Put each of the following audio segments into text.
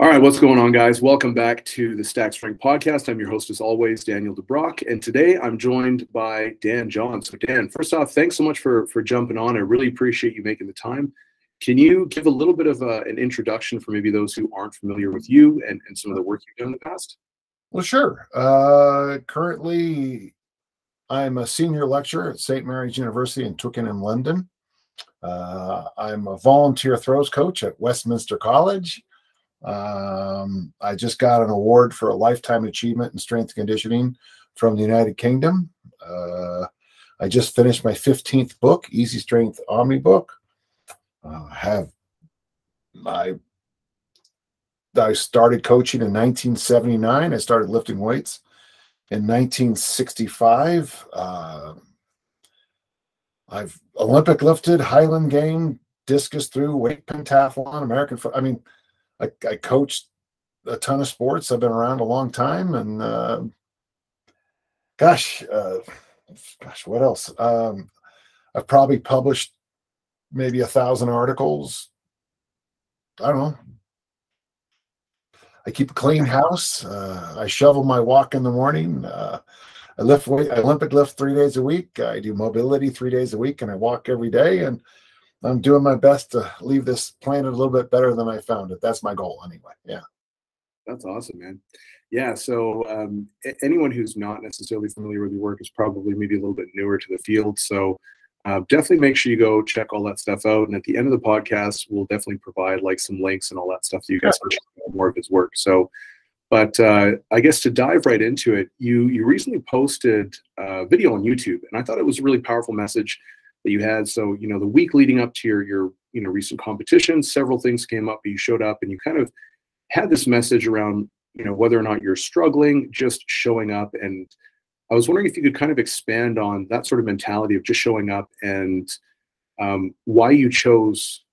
All right, what's going on, guys? Welcome back to the Stack Strength Podcast. I'm your host, as always, Daniel DeBrock, and today I'm joined by Dan John. So, Dan, first off, thanks so much for for jumping on. I really appreciate you making the time. Can you give a little bit of a, an introduction for maybe those who aren't familiar with you and, and some of the work you've done in the past? Well, sure. Uh, currently, I'm a senior lecturer at St. Mary's University in Twickenham, London. Uh, I'm a volunteer throws coach at Westminster College um, I just got an award for a lifetime achievement in strength conditioning from the United Kingdom. Uh, I just finished my 15th book, Easy Strength Omni book. Uh, have I I started coaching in 1979. I started lifting weights in 1965. Uh, I've Olympic lifted, Highland game, discus through, weight pentathlon, American. Foot. I mean, I, I coached a ton of sports. I've been around a long time, and uh, gosh, uh, gosh, what else? Um, I've probably published maybe a thousand articles. I don't know. I keep a clean house. Uh, I shovel my walk in the morning. Uh, I lift weight, I Olympic lift three days a week. I do mobility three days a week, and I walk every day. And I'm doing my best to leave this planet a little bit better than I found it. That's my goal, anyway. Yeah. That's awesome, man. Yeah. So, um, anyone who's not necessarily familiar with your work is probably maybe a little bit newer to the field. So, uh, definitely make sure you go check all that stuff out. And at the end of the podcast, we'll definitely provide like some links and all that stuff so you guys can check out more of his work. So, but uh, I guess to dive right into it, you you recently posted a video on YouTube, and I thought it was a really powerful message that you had. So, you know, the week leading up to your your you know recent competition, several things came up. You showed up and you kind of had this message around you know whether or not you're struggling, just showing up. And I was wondering if you could kind of expand on that sort of mentality of just showing up and um, why you chose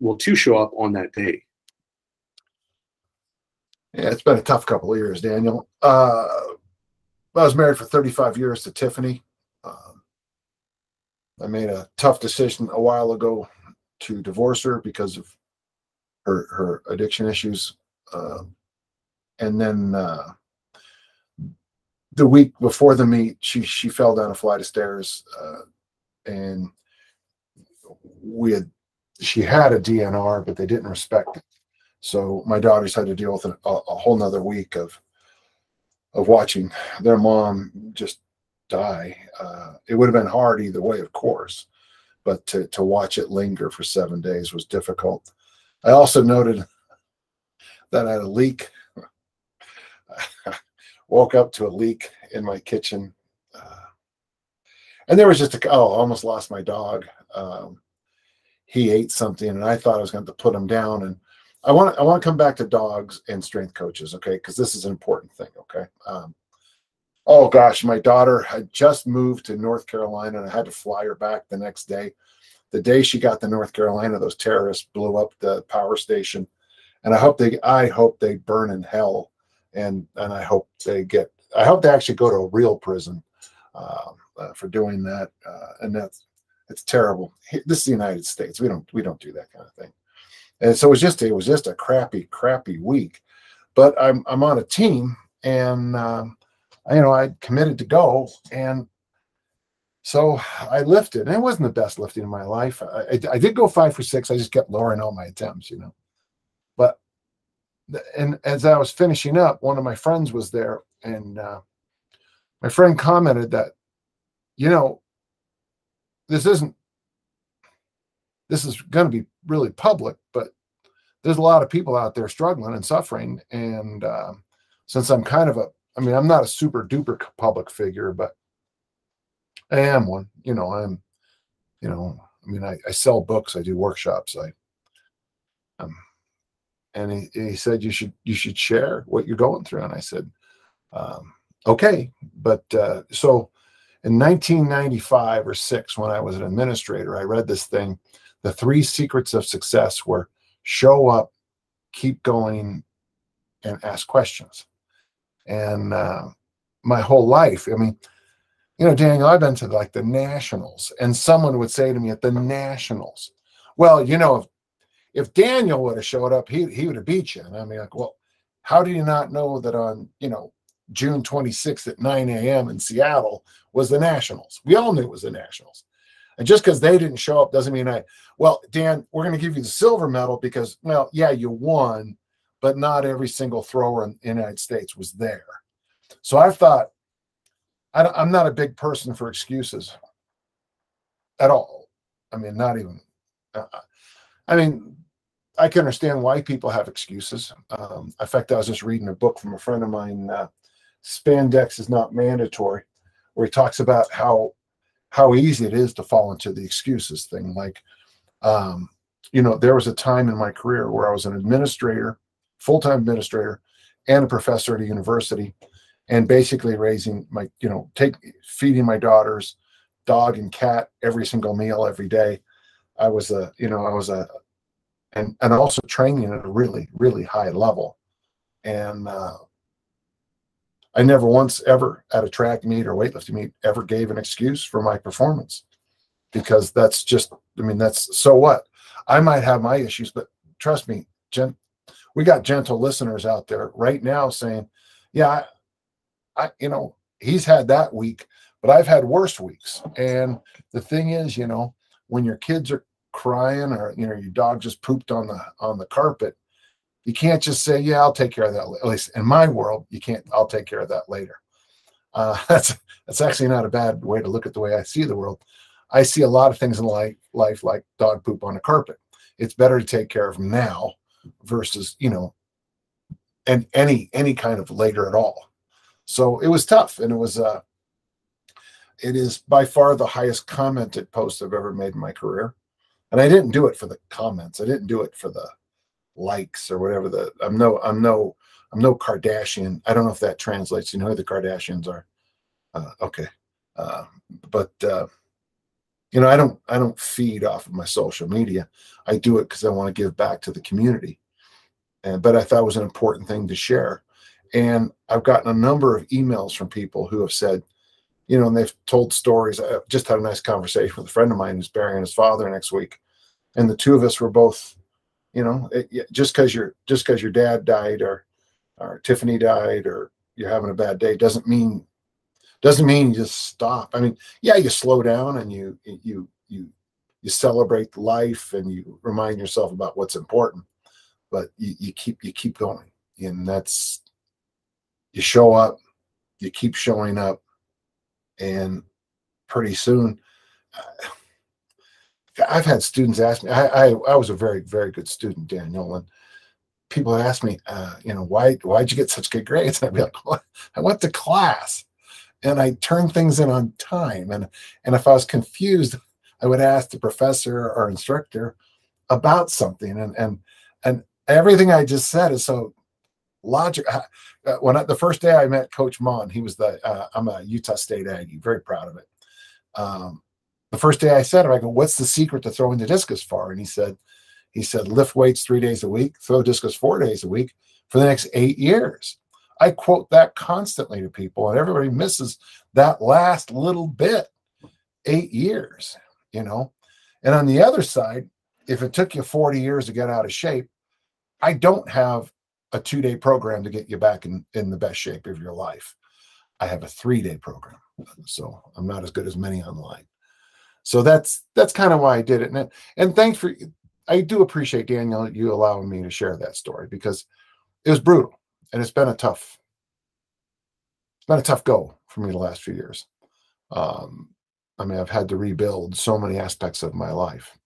well to show up on that day. Yeah, it's been a tough couple of years, Daniel. Uh, I was married for 35 years to Tiffany. I made a tough decision a while ago to divorce her because of her her addiction issues, uh, and then uh, the week before the meet, she she fell down a flight of stairs, uh, and we had she had a DNR, but they didn't respect it. So my daughters had to deal with a, a whole nother week of of watching their mom just die. Uh, it would have been hard either way, of course, but to, to watch it linger for seven days was difficult. I also noted that I had a leak. Woke up to a leak in my kitchen. Uh, and there was just a, oh, almost lost my dog. Um, he ate something and I thought I was going to put him down. And I want I want to come back to dogs and strength coaches. Okay. Cause this is an important thing. Okay. Um, oh gosh, my daughter had just moved to North Carolina and I had to fly her back the next day. The day she got to North Carolina, those terrorists blew up the power station. And I hope they I hope they burn in hell. And and I hope they get I hope they actually go to a real prison uh, uh, for doing that. Uh, and that's it's terrible. This is the United States. We don't we don't do that kind of thing. And so it was just it was just a crappy, crappy week. But I'm I'm on a team and um, you know, I committed to go. And so I lifted, and it wasn't the best lifting in my life. I, I, I did go five for six. I just kept lowering all my attempts, you know. But, and as I was finishing up, one of my friends was there, and uh, my friend commented that, you know, this isn't, this is going to be really public, there's a lot of people out there struggling and suffering. And uh, since I'm kind of a I mean, I'm not a super duper public figure, but I am one. You know, I'm, you know, I mean, I, I sell books, I do workshops, I, um, and he, he said you should you should share what you're going through, and I said, um, okay, but uh, so in 1995 or six, when I was an administrator, I read this thing. The three secrets of success were show up, keep going, and ask questions and uh, my whole life. I mean, you know, Daniel, I've been to like the nationals, and someone would say to me at the nationals, "Well, you know, if, if Daniel would have showed up, he he would have beat you. And I mean, like, well, how do you not know that on you know June 26th at 9 a.m. in Seattle was the Nationals? We all knew it was the Nationals. And just because they didn't show up doesn't mean I, well, Dan, we're going to give you the silver medal because, well, yeah, you won, but not every single thrower in the United States was there. So I thought, I, I'm not a big person for excuses at all. I mean, not even, uh, I mean, I can understand why people have excuses. Um, in fact, I was just reading a book from a friend of mine, uh, Spandex is Not Mandatory, where he talks about how how easy it is to fall into the excuses thing. Like, um, you know, there was a time in my career where I was an administrator, full time administrator, and a professor at a university, and basically raising my, you know, take feeding my daughters, dog and cat every single meal every day. I was a, you know, I was a, and and also training at a really really high level, and uh, I never once ever at a track meet or weightlifting meet ever gave an excuse for my performance because that's just, I mean, that's so what? I might have my issues, but trust me, gent, we got gentle listeners out there right now saying, yeah, I, I, you know, he's had that week, but I've had worse weeks. And the thing is, you know, when your kids are crying or, you know, your dog just pooped on the, on the carpet, you can't just say, "Yeah, I'll take care of that." At least in my world, you can't. I'll take care of that later. Uh, that's that's actually not a bad way to look at the way I see the world. I see a lot of things in life, life like dog poop on a carpet. It's better to take care of them now versus you know, and any any kind of later at all. So it was tough, and it was uh, it is by far the highest commented post I've ever made in my career. And I didn't do it for the comments. I didn't do it for the likes or whatever the I'm no I'm no I'm no Kardashian. I don't know if that translates. You know who the Kardashians are? Uh, okay, uh, but uh, you know I don't I don't feed off of my social media. I do it because I want to give back to the community. And but I thought it was an important thing to share. And I've gotten a number of emails from people who have said, you know, and they've told stories. I just had a nice conversation with a friend of mine who's burying his father next week, and the two of us were both you know it, just because your just because your dad died or or tiffany died or you're having a bad day doesn't mean doesn't mean you just stop. I mean yeah you slow down and you you you you celebrate life and you remind yourself about what's important but you, you keep you keep going. And that's you show up you keep showing up and pretty soon uh, I've had students ask me. I, I, I was a very very good student, Daniel, and people ask me, uh, you know, why why'd you get such good grades? And I'd be like, well, I went to class, and I turned things in on time, and and if I was confused, I would ask the professor or instructor about something, and and and everything I just said is so logic. Uh, when I, the first day I met Coach Maughan, he was the uh, I'm a Utah State Aggie, very proud of it. Um, the first day I said it, I go, "What's the secret to throwing the discus far?" And he said, "He said lift weights three days a week, throw discus four days a week for the next eight years." I quote that constantly to people, and everybody misses that last little bit, eight years, you know. And on the other side, if it took you 40 years to get out of shape, I don't have a two day program to get you back in, in the best shape of your life. I have a three day program. So I'm not as good as many online. So that's that's kind of why I did it. And and thanks for I do appreciate Daniel you allowing me to share that story because it was brutal and it's been a tough it's been a tough go for me the last few years. Um, I mean, I've had to rebuild so many aspects of my life,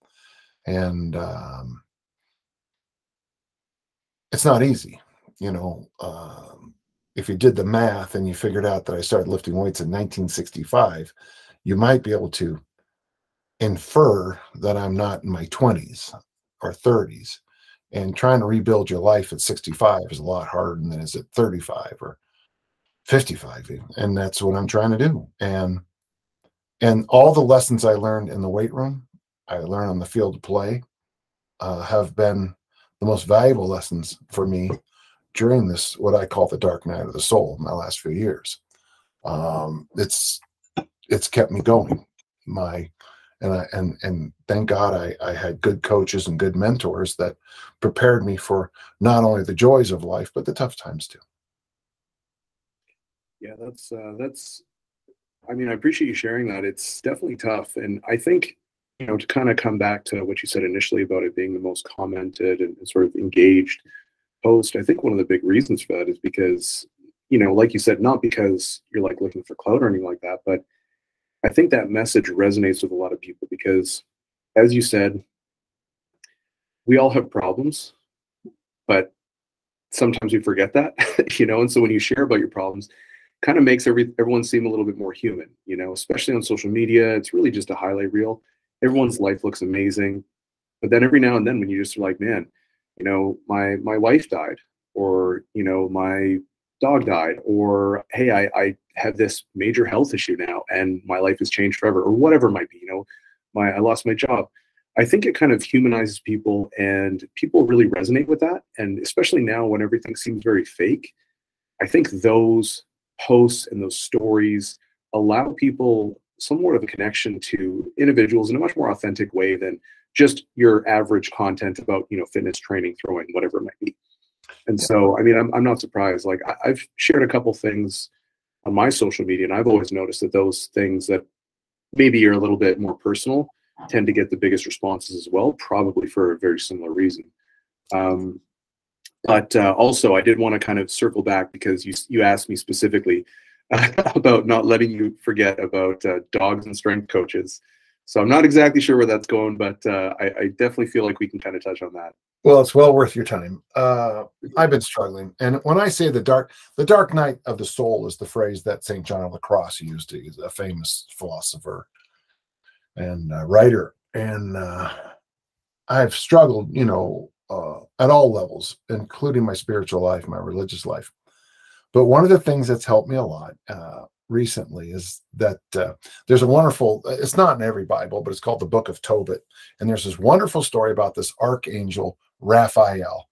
and um, it's not easy. You know, um, if you did the math and you figured out that I started lifting weights in 1965, you might be able to infer that I'm not in my 20s or 30s. And trying to rebuild your life at 65 is a lot harder than it is at 35 or 55. And that's what I'm trying to do. And and all the lessons I learned in the weight room, I learned on the field of play, uh, have been the most valuable lessons for me during this what I call the dark night of the soul. In my last few years, um, it's it's kept me going. My and I and and thank God I, I had good coaches and good mentors that prepared me for not only the joys of life but the tough times too. Yeah, that's uh, that's. I mean, I appreciate you sharing that. It's definitely tough, and I think you know to kind of come back to what you said initially about it being the most commented and sort of engaged post. I think one of the big reasons for that is because you know, like you said, not because you're like looking for clout or anything like that, but I think that message resonates with a lot of people because, as you said, we all have problems, but sometimes we forget that, you know. And so when you share about your problems, kind of makes every everyone seem a little bit more human, you know. Especially on social media, it's really just a highlight reel. Everyone's life looks amazing, but then every now and then, when you just are like, man, you know, my my wife died, or you know, my dog died or hey I, I have this major health issue now and my life has changed forever or whatever might be you know my i lost my job. I think it kind of humanizes people and people really resonate with that and especially now when everything seems very fake i think those posts and those stories allow people somewhat of a connection to individuals in a much more authentic way than just your average content about you know fitness training throwing whatever it might be and so, I mean, I'm, I'm not surprised. Like, I, have shared a couple things on my social media, and I've always noticed that those things that maybe are a little bit more personal tend to get the biggest responses as well, probably for a very similar reason. Um, but uh, also, I did want to kind of circle back because you you asked me specifically uh, about not letting you forget about uh, dogs and strength coaches. So I'm not exactly sure where that's going, but uh, I, I, definitely feel like we can kind of touch on that. Well, it's well worth your time. Uh, I've been struggling, and when I say the dark, the dark night of the soul is the phrase that Saint John of the Cross used. He's a famous philosopher and uh, writer, and uh, I've struggled, you know, uh, at all levels, including my spiritual life, my religious life. But one of the things that's helped me a lot uh, recently is that uh, there's a wonderful it's not in every bible but it's called the book of tobit. And there's this wonderful story about this archangel raphael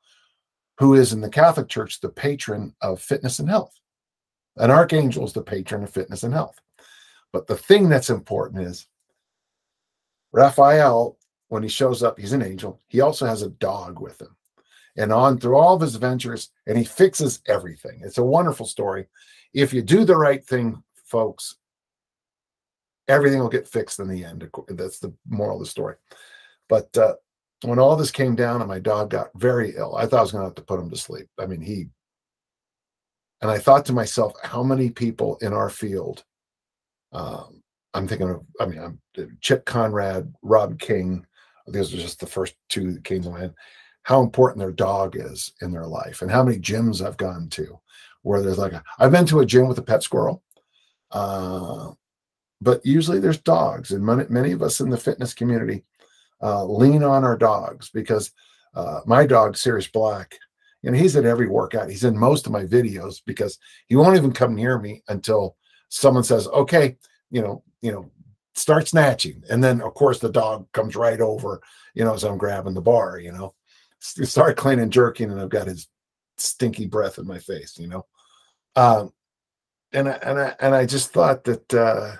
who is in the catholic church the patron of fitness and health. An archangel is the patron of fitness and health. But the thing that's important is raphael when he shows up he's an angel. He also has a dog with him. And on through all of his adventures and he fixes everything. It's a wonderful story if you do the right thing, folks, everything will get fixed in the end. That's the moral of the story. But uh, when all this came down and my dog got very ill, I thought I was going to have to put him to sleep. I mean, he, and I thought to myself, how many people in our field, um, I'm thinking of, I mean, I'm Chip Conrad, Rob King, these are just the first two that came to mind, how important their dog is in their life and how many gyms I've gone to where there's like a, I've been to a gym with a pet squirrel, uh, but usually there's dogs, and many, many of us in the fitness community uh, lean on our dogs because uh, my dog Sirius Black, you know, he's at every workout. He's in most of my videos because he won't even come near me until someone says, "Okay, you know, you know, start snatching," and then of course the dog comes right over, you know, as I'm grabbing the bar, you know, start cleaning, jerking, and I've got his stinky breath in my face, you know. Um, and I, and I and I just thought that uh,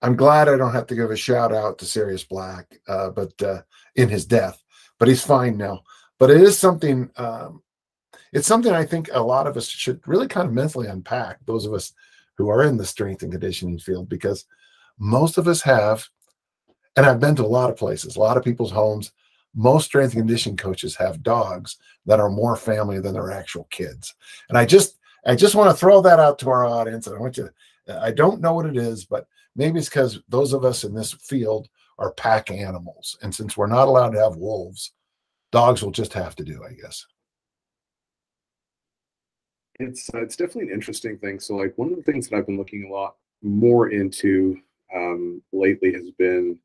I'm glad I don't have to give a shout out to Sirius Black, uh, but uh, in his death, but he's fine now. But it is something. Um, it's something I think a lot of us should really kind of mentally unpack. Those of us who are in the strength and conditioning field, because most of us have, and I've been to a lot of places, a lot of people's homes. Most strength and conditioning coaches have dogs that are more family than their actual kids, and I just I just want to throw that out to our audience. And I want you, I don't know what it is, but maybe it's because those of us in this field are pack animals. And since we're not allowed to have wolves, dogs will just have to do, I guess. It's uh, it's definitely an interesting thing. So like one of the things that I've been looking a lot more into um, lately has been,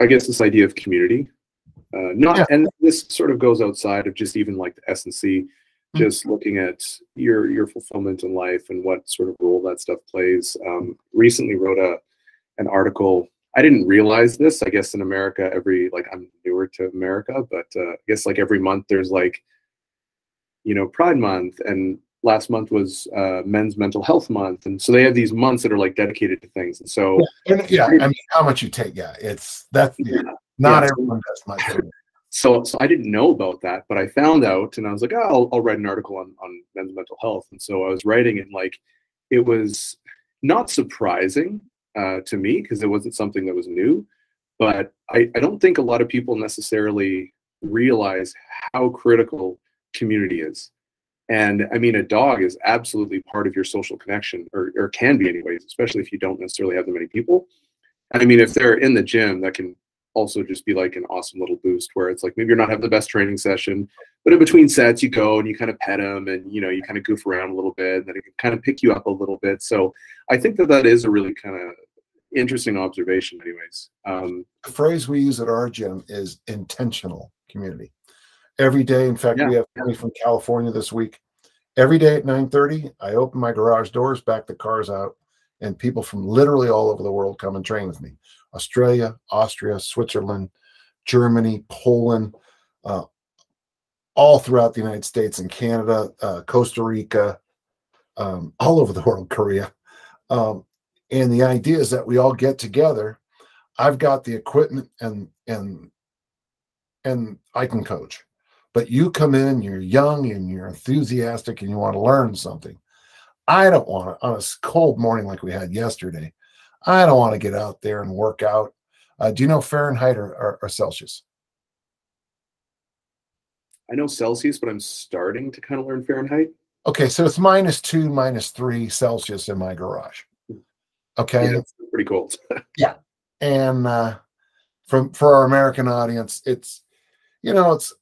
I guess, this idea of community. Uh, not, yeah. and this sort of goes outside of just even like the S and C. just looking at your your fulfillment in life and what sort of role that stuff plays. Um, recently wrote a an article. I didn't realize this. I guess in America, every like I'm newer to America, but uh, I guess like every month there's like you know Pride Month and last month was uh, Men's Mental Health Month, and so they have these months that are like dedicated to things. And so, yeah, and, yeah I mean, how much you take? Yeah, it's that's yeah, not yeah. everyone does much. So, so I didn't know about that, but I found out, and I was like, oh, I'll, I'll write an article on on men's mental health. And so I was writing, and like, it was not surprising uh, to me because it wasn't something that was new, but I, I don't think a lot of people necessarily realize how critical community is. And I mean, a dog is absolutely part of your social connection, or, or can be, anyways, especially if you don't necessarily have that many people. I mean, if they're in the gym, that can also just be like an awesome little boost where it's like maybe you're not having the best training session, but in between sets, you go and you kind of pet them and you know, you kind of goof around a little bit, and then it can kind of pick you up a little bit. So I think that that is a really kind of interesting observation, anyways. Um, the phrase we use at our gym is intentional community every day. In fact, yeah. we have family from California this week. Every day at 9:30, I open my garage doors, back the cars out, and people from literally all over the world come and train with me. Australia, Austria, Switzerland, Germany, Poland, uh, all throughout the United States and Canada, uh, Costa Rica, um, all over the world, Korea. Um, and the idea is that we all get together. I've got the equipment and and and I can coach. But you come in, you're young and you're enthusiastic and you want to learn something. I don't want to, on a cold morning like we had yesterday, I don't want to get out there and work out. Uh, do you know Fahrenheit or, or, or Celsius? I know Celsius, but I'm starting to kind of learn Fahrenheit. Okay, so it's minus two, minus three Celsius in my garage. Okay, yeah, pretty cold. yeah, and uh, from for our American audience, it's you know it's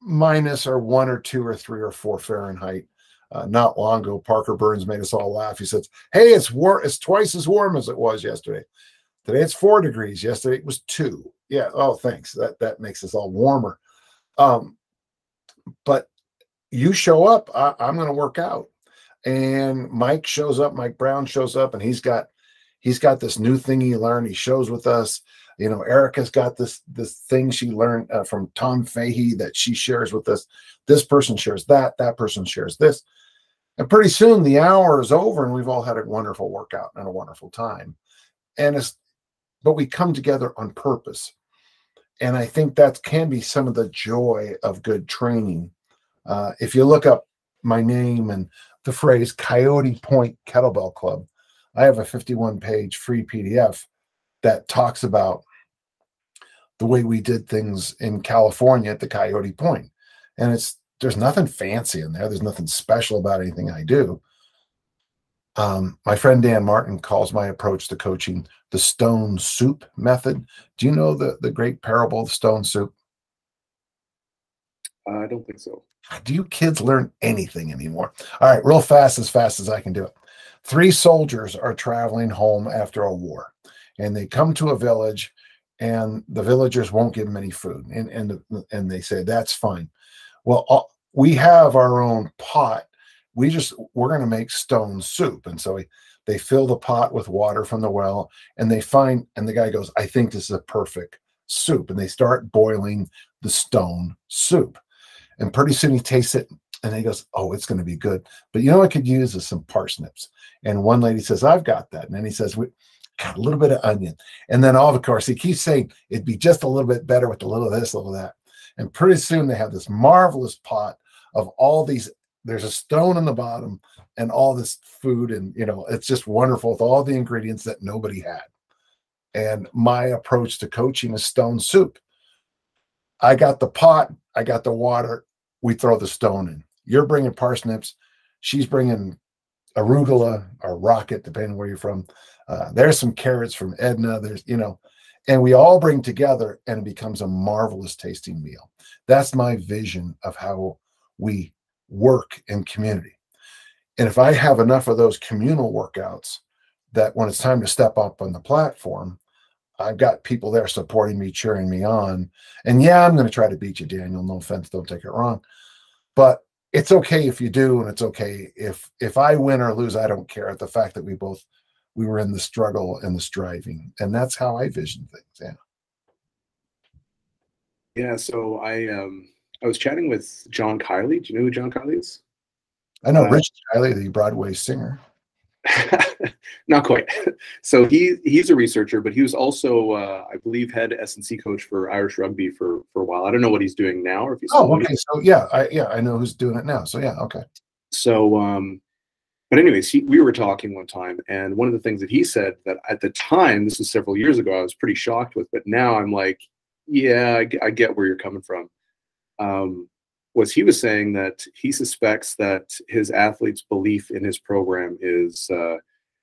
minus or one or two or three or four Fahrenheit. Uh, not long ago, Parker Burns made us all laugh. He says, "Hey, it's war. It's twice as warm as it was yesterday. Today it's four degrees. Yesterday it was two. Yeah. Oh, thanks. That that makes us all warmer. Um, but you show up, I, I'm going to work out. And Mike shows up. Mike Brown shows up, and he's got he's got this new thing he learned. He shows with us you know erica's got this this thing she learned uh, from tom fahey that she shares with us. This person shares that that person shares this. And pretty soon the hour is over and we've all had a wonderful workout and a wonderful time. And it's but we come together on purpose. And i think that can be some of the joy of good training. Uh, if you look up my name and the phrase coyote point kettlebell club i have a 51 page free pdf that talks about the way we did things in California at the Coyote Point. And it's there's nothing fancy in there. There's nothing special about anything I do. Um, my friend Dan Martin calls my approach to coaching the stone soup method. Do you know the, the great parable of stone soup? I don't think so. Do you kids learn anything anymore? All right, real fast, as fast as I can do it. Three soldiers are traveling home after a war, and they come to a village and the villagers won't give them any food and and and they say that's fine. Well we have our own pot. We just we're going to make stone soup. And so we, they fill the pot with water from the well and they find and the guy goes i think this is a perfect soup. And they start boiling the stone soup. And pretty soon he tastes it and he goes oh it's going to be good. But you know i could use is some parsnips. And one lady says i've got that. And then he says a little bit of onion. And then all of course he keeps saying it'd be just a little bit better with a little of this, a little of that. And pretty soon they have this marvelous pot of all these. There's a stone in the bottom and all this food, and you know, it's just wonderful with all the ingredients that nobody had. And my approach to coaching is stone soup. I got the pot, I got the water, we throw the stone in. You're bringing parsnips, she's bringing arugula or rocket, depending where you're from. Uh, there's some carrots from Edna. There's, you know, and we all bring together and it becomes a marvelous tasting meal. That's my vision of how we work in community. And if I have enough of those communal workouts that when it's time to step up on the platform, I've got people there supporting me, cheering me on. And yeah, I'm going to try to beat you, Daniel. No offense, don't take it wrong. But it's okay if you do, and it's okay if if I win or lose. I don't care. The fact that we both we were in the struggle and the striving and that's how i vision things yeah yeah so i um i was chatting with john kiely do you know who john kiely is I know uh, Rich Kiley, the Broadway singer. not quite. So he he's a researcher, but he was also, uh, I believe, head S and C coach for Irish rugby for for a while. I don't know what he's doing now, or if he's. Oh, okay. So yeah, I yeah I know who's doing it now. So yeah, okay. So um, but anyways, he, we were talking one time, and one of the things that he said that at the time, this is several years ago, I was pretty shocked with, but now I'm like, yeah, I, I get where you're coming from. Um, was he was saying that he suspects that his athletes' belief in his program is uh,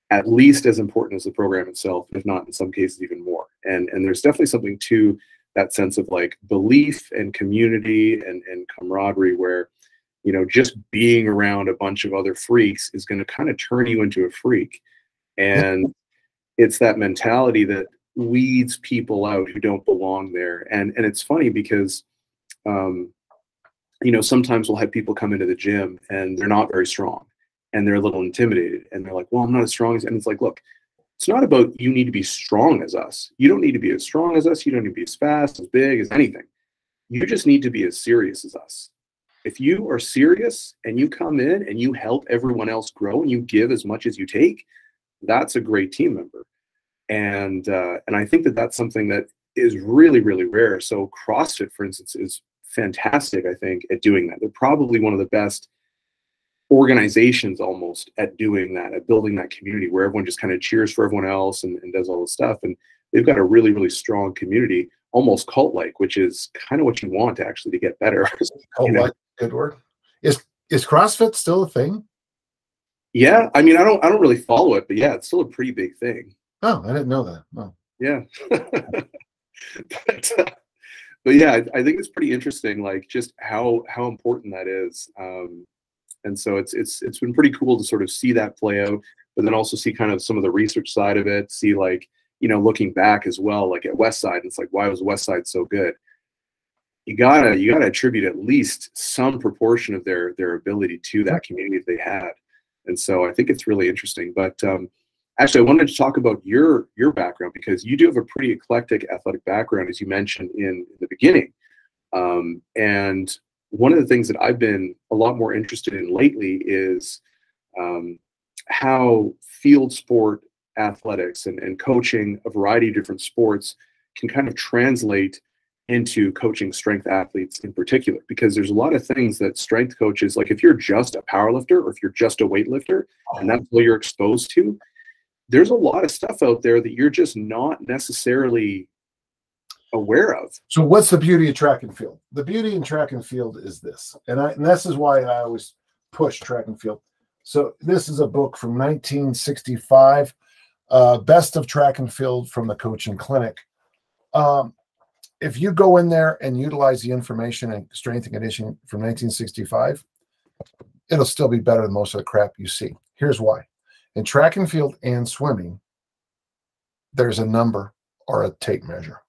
at least as important as the program itself, if not in some cases even more. And and there's definitely something to that sense of like belief and community and, and camaraderie where you know just being around a bunch of other freaks is going to kind of turn you into a freak. And it's that mentality that weeds people out who don't belong there. And and it's funny because um you know sometimes we'll have people come into the gym and they're not very strong and they're a little intimidated and they're like well i'm not as strong as and it's like look it's not about you need to be strong as us. You don't need to be as strong as us. You don't need to be as fast as big as anything. You just need to be as serious as us if you are serious and you come in and you help everyone else grow and you give as much as you take, that's a great team member. And uh, and I think that that's something that is really really rare. So CrossFit, for instance, is fantastic. I think at doing that. They're probably one of the best organizations almost at doing that, at building that community where everyone just kind of cheers for everyone else and, and does all this stuff. And they've got a really really strong community almost cult like, which is kind of what you want actually to get better. cult like, good word. Is is CrossFit still a thing? Yeah, I mean, I don't, I don't really follow it, but yeah, it's still a pretty big thing. Oh, I didn't know that. Oh. Yeah, but, uh, but yeah, I, I, think it's pretty interesting, like just how how important that is. Um, and so it's it's it's been pretty cool to sort of see that play out, but then also see kind of some of the research side of it, see like you know, looking back as well, like at West Westside, it's like, why was Westside so good? You gotta you gotta attribute at least some proportion of their their ability to that community that they had, and so I think it's really interesting. But um, actually, I wanted to talk about your your background because you do have a pretty eclectic athletic background, as you mentioned in, in the beginning. Um, and one of the things that I've been a lot more interested in lately is um, how field sport athletics and, and coaching a variety of different sports can kind of translate into coaching strength athletes in particular because there's a lot of things that strength coaches like if you're just a power lifter or if you're just a weightlifter and that's all you're exposed to there's a lot of stuff out there that you're just not necessarily aware of. So what's the beauty of track and field? The beauty in track and field is this and, I, and this is why i always push track and field. So this is a book from 1965 uh, best of track and field from the coaching clinic. Um, if you go in there and utilize the information and strength and conditioning from 1965, it'll still be better than most of the crap you see. Here's why. In track and field and swimming, there's a number or a tape measure.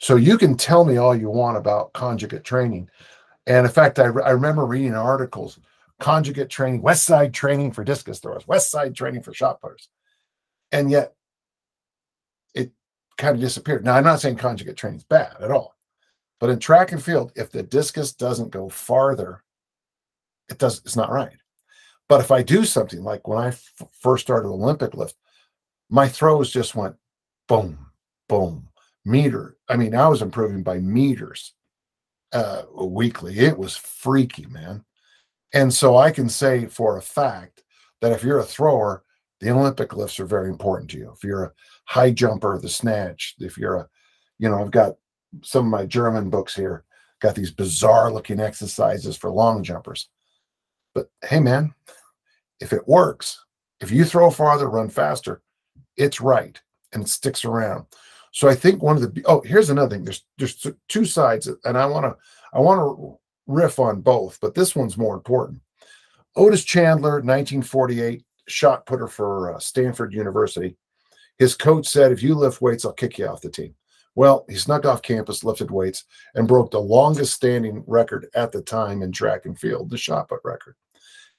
So you can tell me all you want about conjugate training. And in fact, I, re- I remember reading articles conjugate training, West Side training for discus throwers, West Side training for shot putters and yet kind of disappeared. Now, I'm not saying conjugate training is bad at all, but in track and field, if the discus doesn't go farther, it does. It's not right. But if I do something like when I f- first started Olympic lift, my throws just went boom, boom, meter. I mean, I was improving by meters uh, weekly. It was freaky, man. And so I can say for a fact that if you're a thrower the Olympic lifts are very important to you. If you're a high jumper, the snatch, if you're a, you know, I've got some of my German books here, got these bizarre looking exercises for long jumpers. But hey, man, if it works, if you throw farther, run faster, it's right and it sticks around. So I think one of the oh, here's another thing. There's there's two sides, and I want to I want to riff on both, but this one's more important. Otis Chandler, 1948, shot putter for uh, Stanford University. His coach said, if you lift weights, I'll kick you off the team. Well, he snuck off campus, lifted weights, and broke the longest standing record at the time in track and field, the shot put record.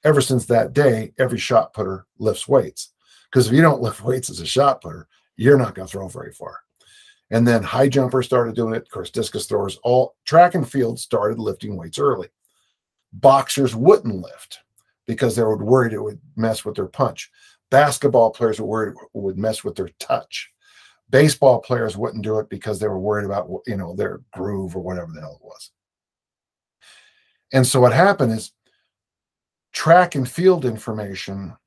Ever since that day, every shot putter lifts weights. Because if you don't lift weights as a shot putter, you're not going to throw very far. And then high jumpers started doing it. Of course, discus throwers, all track and field started lifting weights early. Boxers wouldn't lift because they were worried it would mess with their punch. Basketball players were worried it would mess with their touch. Baseball players wouldn't do it because they were worried about you know their groove or whatever the hell it was. And so what happened is track and field information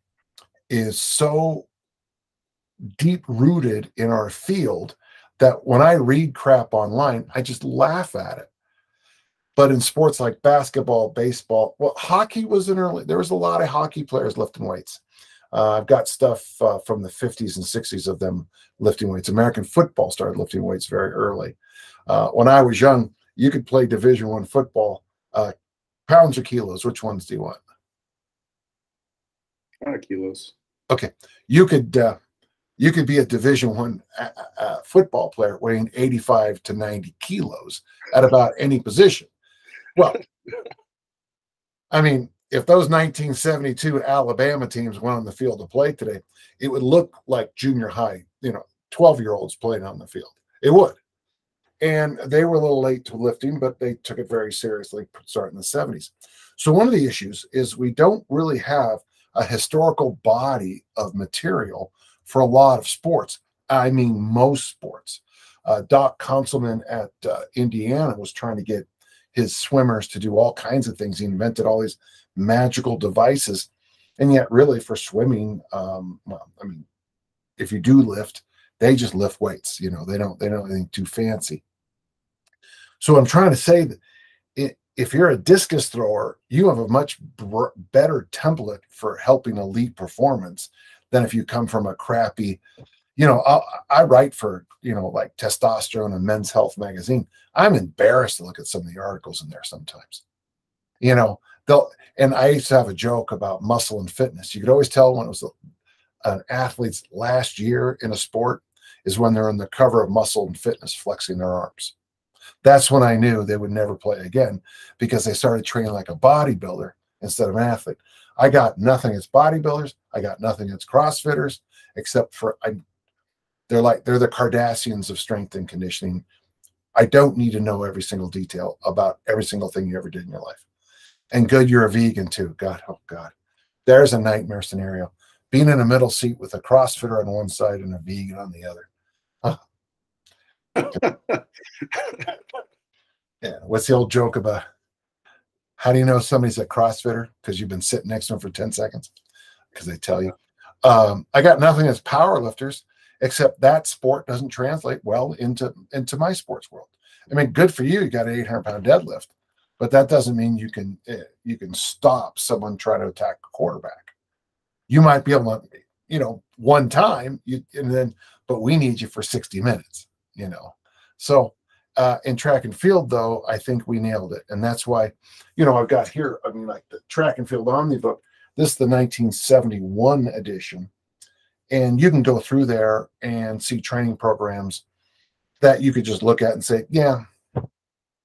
is so deep rooted in our field that when I read crap online, I just laugh at it. But in sports like basketball, baseball, well, hockey was an early, there was a lot of hockey players lifting weights. Uh, I've got stuff uh, from the 50s and 60s of them lifting weights. American football started lifting weights very early. Uh, when I was young, you could play Division One football. Uh, pounds or kilos? Which ones do you want? Kilos. Okay, you could uh, you could be a Division One uh, uh, football player weighing 85 to 90 kilos at about any position. Well, I mean, if those 1972 Alabama teams went on the field to play today, it would look like junior high, you know, 12 year olds playing on the field. It would. And they were a little late to lifting, but they took it very seriously starting in the 70s. So, one of the issues is we don't really have a historical body of material for a lot of sports. I mean, most sports. Uh, Doc Counsilman at uh, Indiana was trying to get his swimmers to do all kinds of things. He invented all these magical devices. And yet, really, for swimming, um, well, I mean, if you do lift, they just lift weights. You know, they don't they don't anything too fancy. So I'm trying to say that if you're a discus thrower, you have a much br- better template for helping elite performance than if you come from a crappy, you know, I, I write for, you know, like testosterone and men's health magazine. I'm embarrassed to look at some of the articles in there sometimes. You know, they'll, and I used to have a joke about muscle and fitness. You could always tell when it was an athlete's last year in a sport is when they're on the cover of muscle and fitness flexing their arms that's when I knew they would never play again because they started training like a bodybuilder instead of an athlete. I got nothing as bodybuilders. I got nothing as CrossFitters, except for I. They're like they're the Kardashians of strength and conditioning. I don't need to know every single detail about every single thing you ever did in your life. And good, you're a vegan too. God, oh God, there's a nightmare scenario. Being in a middle seat with a CrossFitter on one side and a vegan on the other. yeah. What's the old joke about how do you know somebody's a CrossFitter? Because you've been sitting next to them for 10 seconds. Because they tell you. Um, I got nothing as power lifters, except that sport doesn't translate well into into my sports world. I mean, good for you. You got an 800 pound deadlift, but that doesn't mean you can eh, you can stop someone trying to attack a quarterback. You might be able to, you know, one time, you and then, but we need you for 60 minutes you know. So uh, in track and field, though, I think we nailed it, and that's why, you know, I've got here. I mean, like the track and field omnibook. This is the 1971 edition, and you can go through there and see training programs that you could just look at and say, yeah,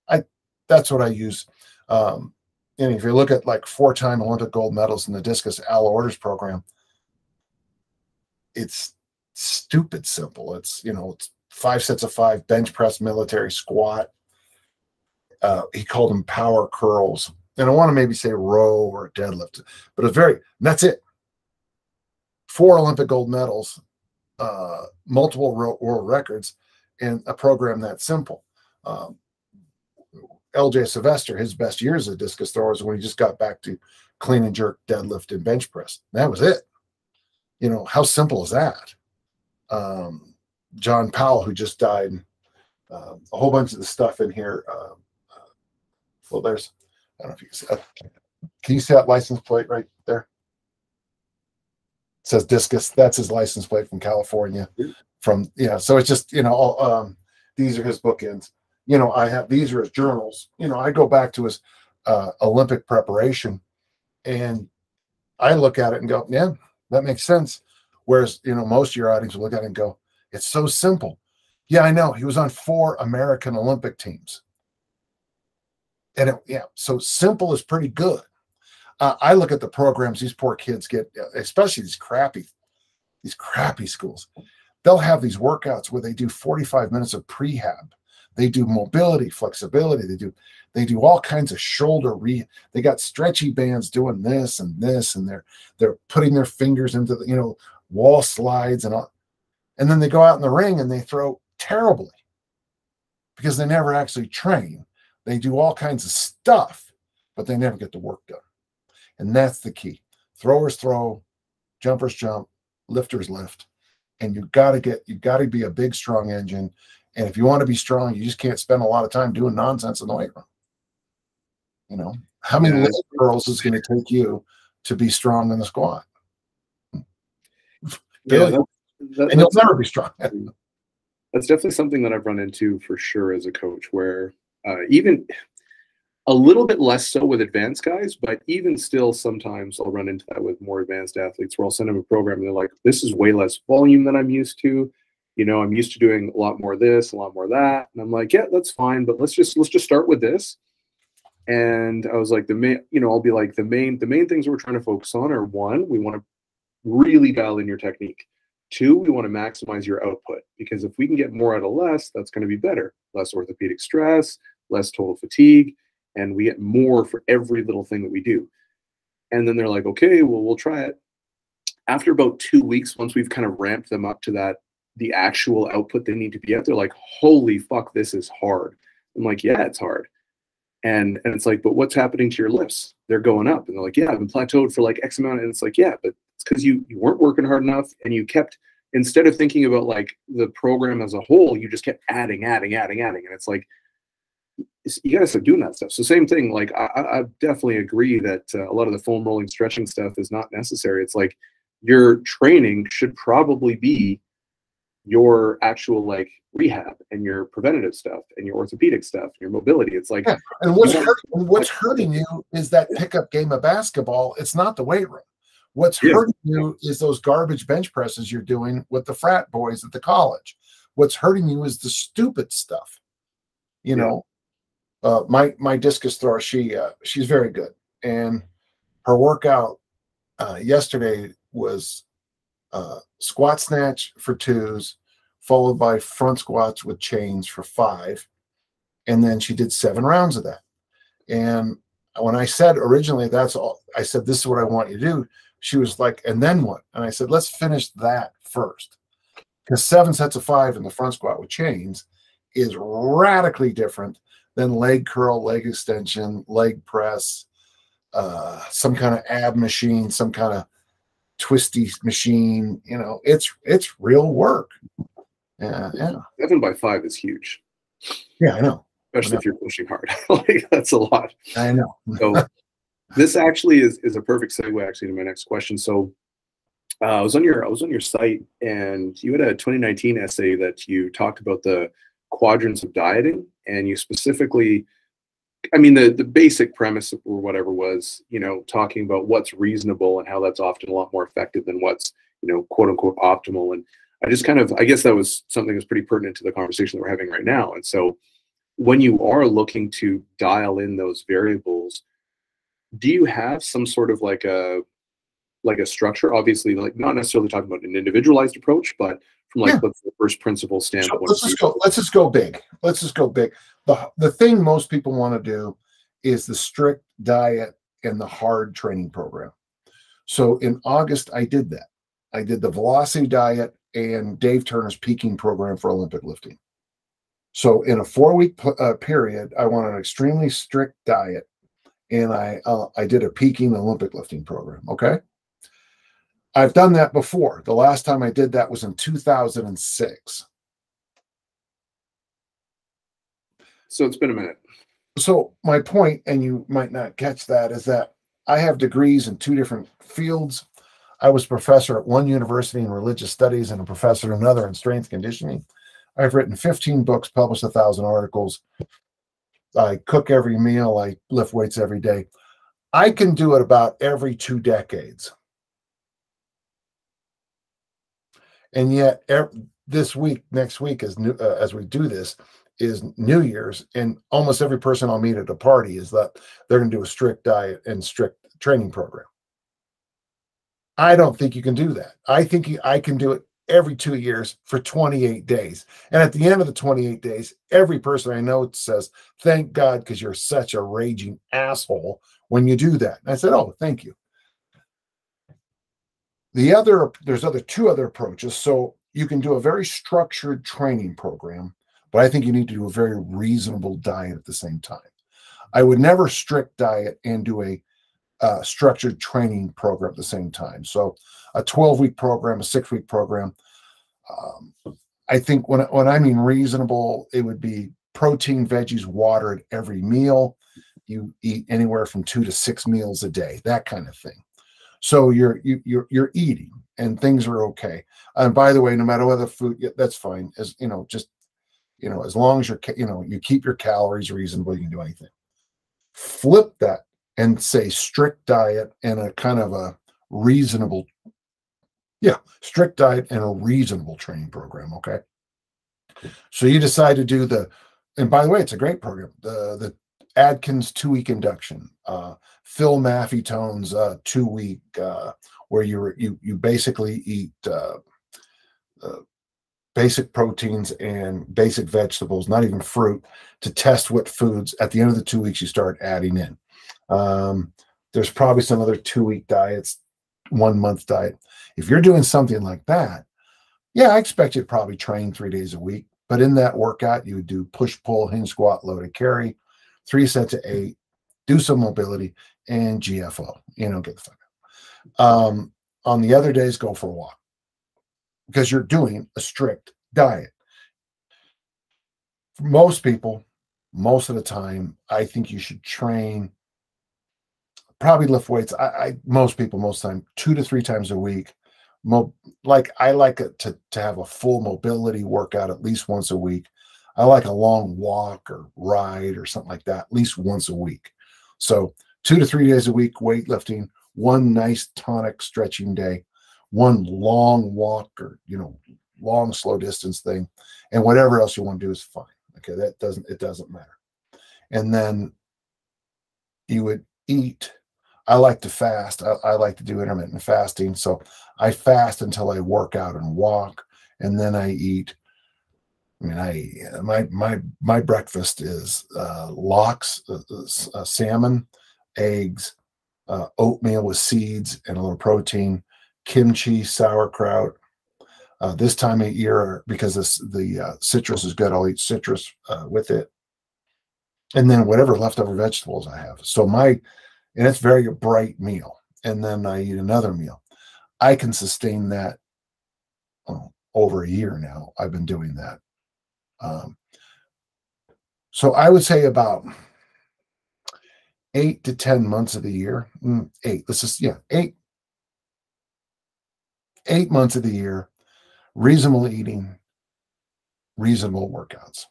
I that's what I use. Um, and if you look at like four-time Olympic gold medals in the discus Al Oerter program, it's stupid simple. It's you know it's five sets of five, bench press, military squat. Uh, he called them power curls. And I want to maybe say row or deadlift, but it's very, that's it. Four Olympic gold medals, uh, multiple world records, and a program that simple. Um, LJ Silvester, his best years as a discus thrower is when he just got back to clean and jerk, deadlift, and bench press. That was it. You know, how simple is that? Um, John Powell, who just died. Uh, a whole bunch of the stuff in here. Uh, uh, well, there's, I don't know if you can see. Uh, can you see that license plate right there? Says Discus. That's his license plate from California. From yeah, so it's just you know, all, um, these are his bookends. You know, I have these are his journals. You know, I go back to his uh, Olympic preparation, and I look at it and go, yeah, that makes sense. Whereas you know, most of your audience will look at it and go, it's so simple. Yeah, I know. He was on four American Olympic teams. And it, yeah, so simple is pretty good. Uh, I look at the programs these poor kids get, especially these crappy, these crappy schools. They'll have these workouts where they do 45 minutes of prehab. They do mobility, flexibility. They do they do all kinds of shoulder re. They got stretchy bands doing this and this, and they're they're putting their fingers into the you know wall slides and all, and then they go out in the ring and they throw terribly because they never actually train. They do all kinds of stuff, but they never get the work done, and that's the key. Throwers throw, jumpers jump, lifters lift, and you got to get you got to be a big strong engine. And if you want to be strong, you just can't spend a lot of time doing nonsense in the weight room. You know, how many yeah. curls is going to take you to be strong in the squat? Yeah, that, and you'll never be strong. that's definitely something that I've run into for sure as a coach, where uh, even a little bit less so with advanced guys, but even still, sometimes I'll run into that with more advanced athletes where I'll send them a program and they're like, this is way less volume than I'm used to. You know, I'm used to doing a lot more this, a lot more that. And I'm like, yeah, that's fine, but let's just let's just start with this and I was like, the main, you know, I'll be like, the main, the main things we're trying to focus on are one, we want to really dial in your technique. Two, we want to maximize your output because if we can get more out of less, that's going to be better. Less orthopedic stress, less total fatigue, and we get more for every little thing that we do. And then they're like, okay, well, we'll try it. After about two weeks, once we've kind of ramped them up to that, the actual output they need to be at, they're like, holy fuck, this is hard. I'm like, yeah, it's hard and and it's like, but what's happening to your lifts? They're going up. And they're like, yeah, I've been plateaued for like X amount. And it's like, yeah, but it's because you you weren't working hard enough and you kept instead of thinking about like the program as a whole, you just kept adding, adding, adding, adding. And it's like you gotta start doing that stuff. So same thing. Like I, I definitely agree that uh, a lot of the foam rolling stretching stuff is not necessary. It's like your training should probably be your actual like rehab and your preventative stuff and your orthopedic stuff, your mobility. It's like, yeah. and what's hurting, what's hurting you is that pickup game of basketball. It's not the weight room. What's yeah. hurting you is those garbage bench presses you're doing with the frat boys at the college. What's hurting you is the stupid stuff. You yeah. know, uh, my my discus thrower, she uh, she's very good, and her workout uh, yesterday was uh, squat snatch for twos, followed by front squats with chains for five. And then she did seven rounds of that. And when I said originally, that's all, I said, this is what I want you to do. She was like, and then what? And I said, let's finish that first. Because seven sets of five in the front squat with chains is radically different than leg curl, leg extension, leg press, uh, some kind of ab machine, some kind of twisty machine. You know, it's it's real work. Yeah, yeah. Seven by five is huge. Yeah, I know. Especially I know. if you're pushing hard. like that's a lot. I know. so this actually is is a perfect segue actually to my next question. So uh, I was on your I was on your site and you had a 2019 essay that you talked about the quadrants of dieting and you specifically I mean, the the basic premise or whatever was, you know, talking about what's reasonable and how that's often a lot more effective than what's, you know, quote unquote optimal. And I just kind of, I guess that was something that's pretty pertinent to the conversation that we're having right now. And so, when you are looking to dial in those variables, do you have some sort of like a like a structure? Obviously, like not necessarily talking about an individualized approach, but from like yeah. the first principle standpoint. So let's just go. Let's just go big. Let's just go big. the The thing most people want to do is the strict diet and the hard training program. So in August, I did that. I did the velocity diet and Dave Turner's peaking program for Olympic lifting. So in a four week uh, period, I went on an extremely strict diet, and I uh, I did a peaking Olympic lifting program. Okay. I've done that before. The last time I did that was in 2006. So it's been a minute. So my point, and you might not catch that, is that I have degrees in two different fields. I was professor at one university in religious studies and a professor in another in strength conditioning. I've written 15 books, published a thousand articles. I cook every meal. I lift weights every day. I can do it about every two decades. And yet this week next week as new uh, as we do this is new year's and almost every person i'll meet at a party is that they're going to do a strict diet and strict training program i don't think you can do that i think you, i can do it every two years for 28 days. And at the end of the 28 days, every person I know says, Thank God, because you're such a raging asshole when you do that. And I said, Oh, thank you. The other, there's other two other approaches. So you can do a very structured training program, but I think you need to do a very reasonable diet at the same time. I would never strict diet and do a uh, structured training program at the same time. So a 12 week program, a six week program. Um, I think when, when I mean reasonable, it would be protein, veggies, water at every meal. You eat anywhere from two to six meals a day, that kind of thing. So you're you, you're you're eating and things are okay. And by the way, no matter what the food, that's fine. As you know, just you know, as long as you're you know you keep your calories reasonable, you can do anything. Flip that and say strict diet and a kind of a reasonable, yeah, strict diet and a reasonable training program. Okay. So you decide to do the, and by the way, it's a great program. The the Atkins two week induction, uh, Phil Maffetone's uh, two week, uh, where you you you basically eat uh, uh, basic proteins and basic vegetables, not even fruit, to test what foods at the end of the two weeks you start adding in. Um, there's probably some other two week diets, one month diet. If you're doing something like that, yeah, I expect you to probably train three days a week. But in that workout, you would do push, pull, hinge squat, loaded carry, three sets of eight, do some mobility, and GFO. You know, get the fuck out. Um, on the other days, go for a walk because you're doing a strict diet. For most people, most of the time, I think you should train probably lift weights. I, I most people most time two to three times a week. Mo, like I like it to to have a full mobility workout at least once a week. I like a long walk or ride or something like that at least once a week. So two to three days a week weightlifting, one nice tonic stretching day, one long walk or you know long slow distance thing, and whatever else you want to do is fine. Okay, that doesn't it doesn't matter. And then you would eat I like to fast. I, I, like to do intermittent fasting. So I fast until I work out and walk, and then I eat. I mean, I my my my breakfast is uh, lox, uh, uh, salmon, eggs, uh, oatmeal with seeds and a little protein, kimchi, sauerkraut. Uh, this time of year, because this, the uh, citrus is good, I'll eat citrus with it, and then whatever leftover vegetables I have. So my and it's very bright meal. And then I eat another meal. I can sustain that well, over a year now. I've been doing that. Um, so I would say about eight to 10 months of the year, mm, eight, let's just, yeah, eight, eight months of the year, reasonable eating, reasonable workouts.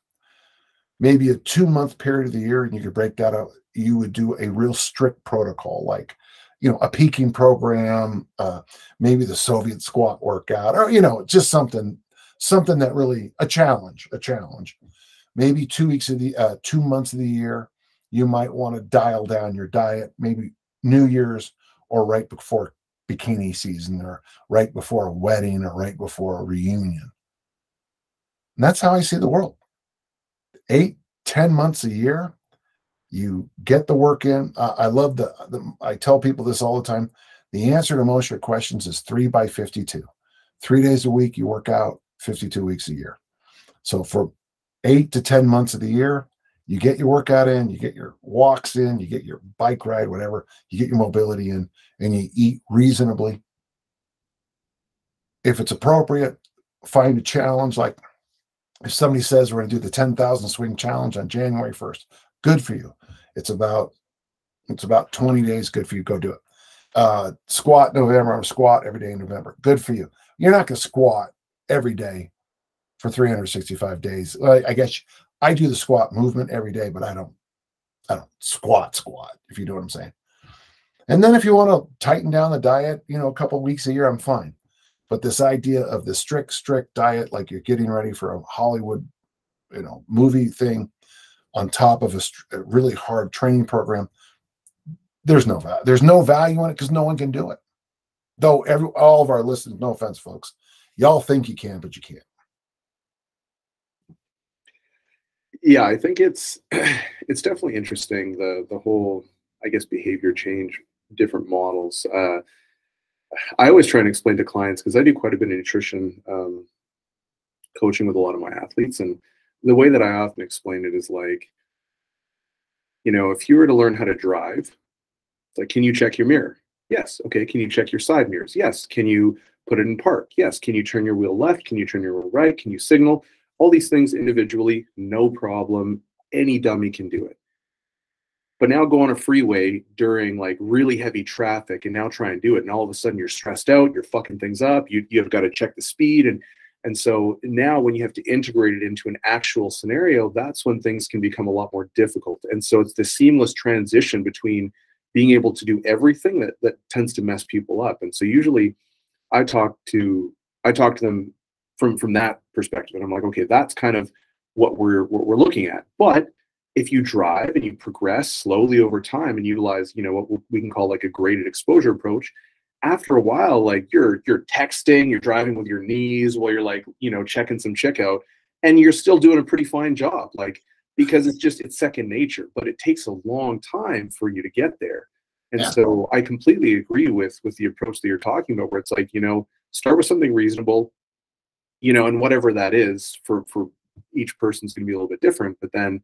Maybe a two month period of the year, and you could break that out you would do a real strict protocol, like you know a peaking program, uh, maybe the Soviet squat workout, or you know just something something that really a challenge, a challenge. Maybe two weeks of the uh, two months of the year, you might want to dial down your diet. Maybe New Year's or right before bikini season, or right before a wedding, or right before a reunion. And that's how I see the world. Eight, ten months a year, you get the work in. Uh, I love the, the, I tell people this all the time. The answer to most of your questions is three by 52. Three days a week, you work out 52 weeks a year. So for eight to 10 months of the year, you get your workout in, you get your walks in, you get your bike ride, whatever, you get your mobility in, and you eat reasonably. If it's appropriate, find a challenge. Like if somebody says we're going to do the 10,000 swing challenge on January 1st, good for you. It's about it's about 20 days. Good for you. Go do it. Uh, squat November. I'm squat every day in November. Good for you. You're not going to squat every day for 365 days. I guess I do the squat movement every day, but I don't I don't squat squat. If you know what I'm saying. And then if you want to tighten down the diet, you know, a couple weeks a year, I'm fine. But this idea of the strict, strict diet, like you're getting ready for a Hollywood, you know, movie thing, on top of a, a really hard training program, there's no value. There's no value in it because no one can do it. Though every all of our listeners, no offense, folks, y'all think you can, but you can't. Yeah, I think it's it's definitely interesting the the whole I guess behavior change, different models. Uh, I always try and explain to clients because I do quite a bit of nutrition um, coaching with a lot of my athletes, and the way that I often explain it is like, you know, if you were to learn how to drive, like, can you check your mirror? Yes. Okay. Can you check your side mirrors? Yes. Can you put it in park? Yes. Can you turn your wheel left? Can you turn your wheel right? Can you signal? All these things individually, no problem. Any dummy can do it. But now go on a freeway during like really heavy traffic and now try and do it. And all of a sudden you're stressed out, you're fucking things up, you, you've got to check the speed. And and so now when you have to integrate it into an actual scenario, that's when things can become a lot more difficult. And so it's the seamless transition between being able to do everything that, that tends to mess people up. And so usually I talk to I talk to them from from that perspective. And I'm like, okay, that's kind of what we're what we're looking at. But if you drive and you progress slowly over time and utilize, you know, what we can call like a graded exposure approach, after a while, like you're you're texting, you're driving with your knees while you're like, you know, checking some checkout, and you're still doing a pretty fine job. Like because it's just it's second nature, but it takes a long time for you to get there. And yeah. so I completely agree with with the approach that you're talking about, where it's like, you know, start with something reasonable, you know, and whatever that is for for each person's going to be a little bit different, but then,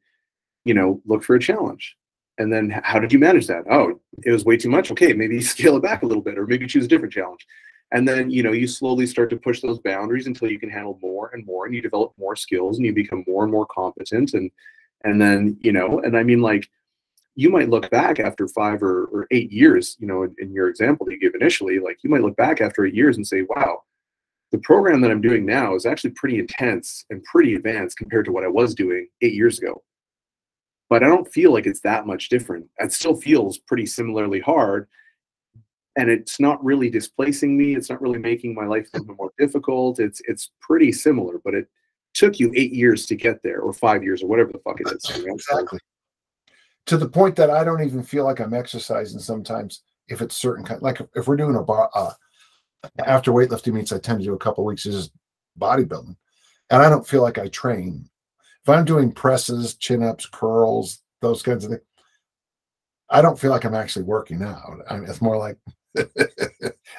you know, look for a challenge. And then how did you manage that? Oh, it was way too much. Okay, maybe scale it back a little bit, or maybe choose a different challenge. And then, you know, you slowly start to push those boundaries until you can handle more and more, and you develop more skills, and you become more and more competent. And and then, you know, and I mean, like, you might look back after five or, or eight years, you know, in, in your example that you give initially, like you might look back after eight years and say, wow, the program that I'm doing now is actually pretty intense and pretty advanced compared to what I was doing eight years ago. But I don't feel like it's that much different. It still feels pretty similarly hard. And it's not really displacing me. It's not really making my life a little bit more difficult. It's it's pretty similar, but it took you eight years to get there, or five years, or whatever the fuck it is. Exactly to the point that I don't even feel like I'm exercising sometimes if it's certain kind like if we're doing a bar uh, after weightlifting meets I tend to do a couple weeks is bodybuilding. And I don't feel like I train. If I'm doing presses chin-ups curls those kinds of things I don't feel like I'm actually working out. I mean, it's more like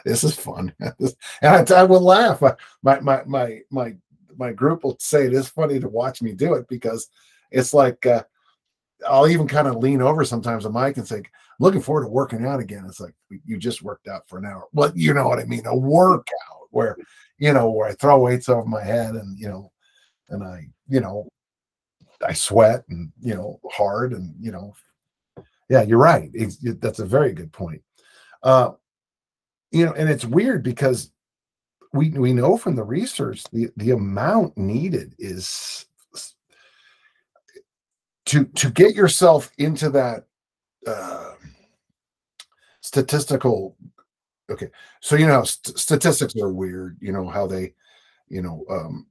this is fun. And I, I will laugh. My my my my my group will say it is funny to watch me do it because it's like uh, I'll even kind of lean over sometimes on Mike and say, looking forward to working out again. It's like you just worked out for an hour. Well, you know what I mean? A workout where, you know, where I throw weights over my head and, you know, and I, you know, I sweat and, you know, hard and, you know, yeah, you're right. It, that's a very good point. Uh, you know, and it's weird because we we know from the research the the amount needed is to to get yourself into that uh, statistical okay so you know st- statistics are weird you know how they you know um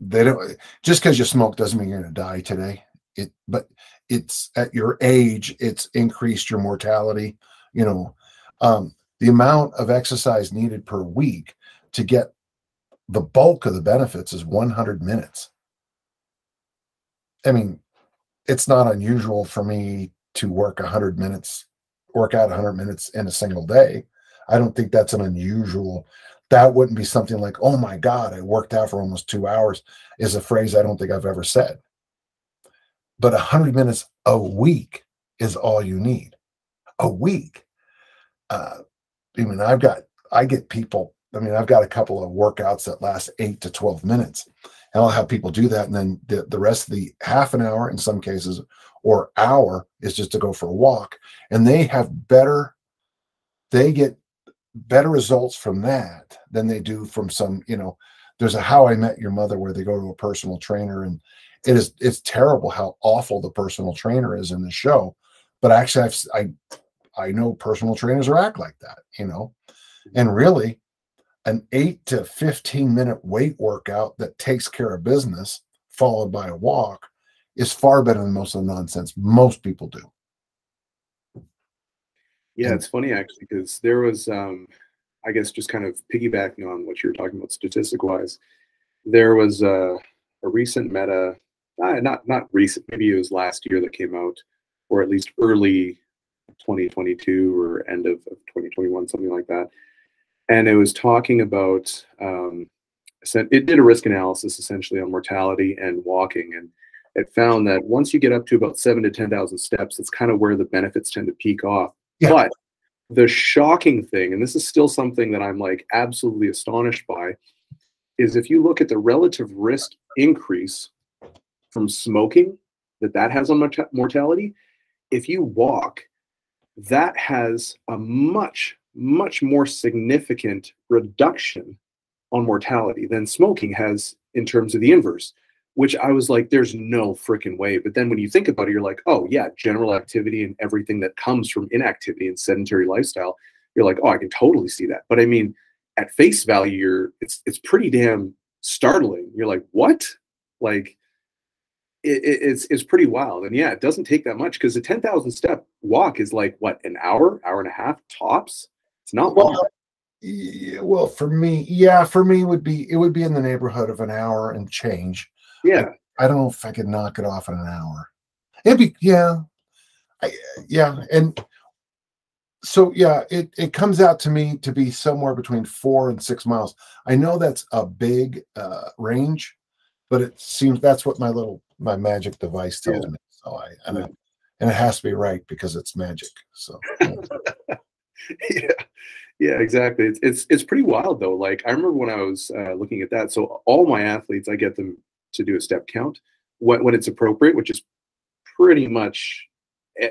they don't just because you smoke doesn't mean you're going to die today. It but it's at your age it's increased your mortality you know um the amount of exercise needed per week to get the bulk of the benefits is 100 minutes. I mean it's not unusual for me to work 100 minutes work out 100 minutes in a single day. I don't think that's an unusual that wouldn't be something like oh my god i worked out for almost two hours is a phrase i don't think i've ever said. But 100 minutes a week is all you need. A week uh, i mean i've got i get people i mean i've got a couple of workouts that last 8 to 12 minutes and I'll have people do that. And then the, the rest of the half an hour in some cases or hour is just to go for a walk. And they have better, they get better results from that than they do from some, you know, there's a how I met your mother where they go to a personal trainer and it is it's terrible how awful the personal trainer is in the show. But actually I've I I know personal trainers are act like that, you know. And really an eight to 15 minute weight workout that takes care of business, followed by a walk, is far better than most of the nonsense most people do. Yeah, it's funny actually because there was um, I guess just kind of piggybacking on what you were talking about statistic wise, there was a, a recent meta, uh, not not recent, maybe it was last year that came out, or at least early 2022 or end of, of 2021, something like that. And it was talking about um, it did a risk analysis essentially on mortality and walking, and it found that once you get up to about seven to ten thousand steps, that's kind of where the benefits tend to peak off. Yeah. But the shocking thing, and this is still something that I'm like absolutely astonished by, is if you look at the relative risk increase from smoking that that has on mortality, if you walk, that has a much, much more significant reduction on mortality than smoking has in terms of the inverse which I was like, there's no freaking way. But then when you think about it, you're like, oh, yeah, general activity and everything that comes from inactivity and sedentary lifestyle, you're like, oh, I can totally see that. But I mean, at face value, you're it's it's pretty damn startling. You're like, what? Like, it, it's it's pretty wild. And yeah, it doesn't take that much because a ten thousand step walk is like what an hour, hour and a half tops. It's not well, long. Yeah, well, for me, yeah, for me would be it would be in the neighborhood of an hour and change. Yeah. I, I don't know if I could knock it off in an hour. It'd be yeah. I, yeah, and so yeah, it it comes out to me to be somewhere between four and six miles. I know that's a big uh, range, but it seems that's what my little my magic device tells yeah. me. So I and, it, and it has to be right because it's magic. So yeah, yeah, exactly. It's it's it's pretty wild though. Like I remember when I was uh, looking at that. So all my athletes, I get them to do a step count when, when it's appropriate, which is pretty much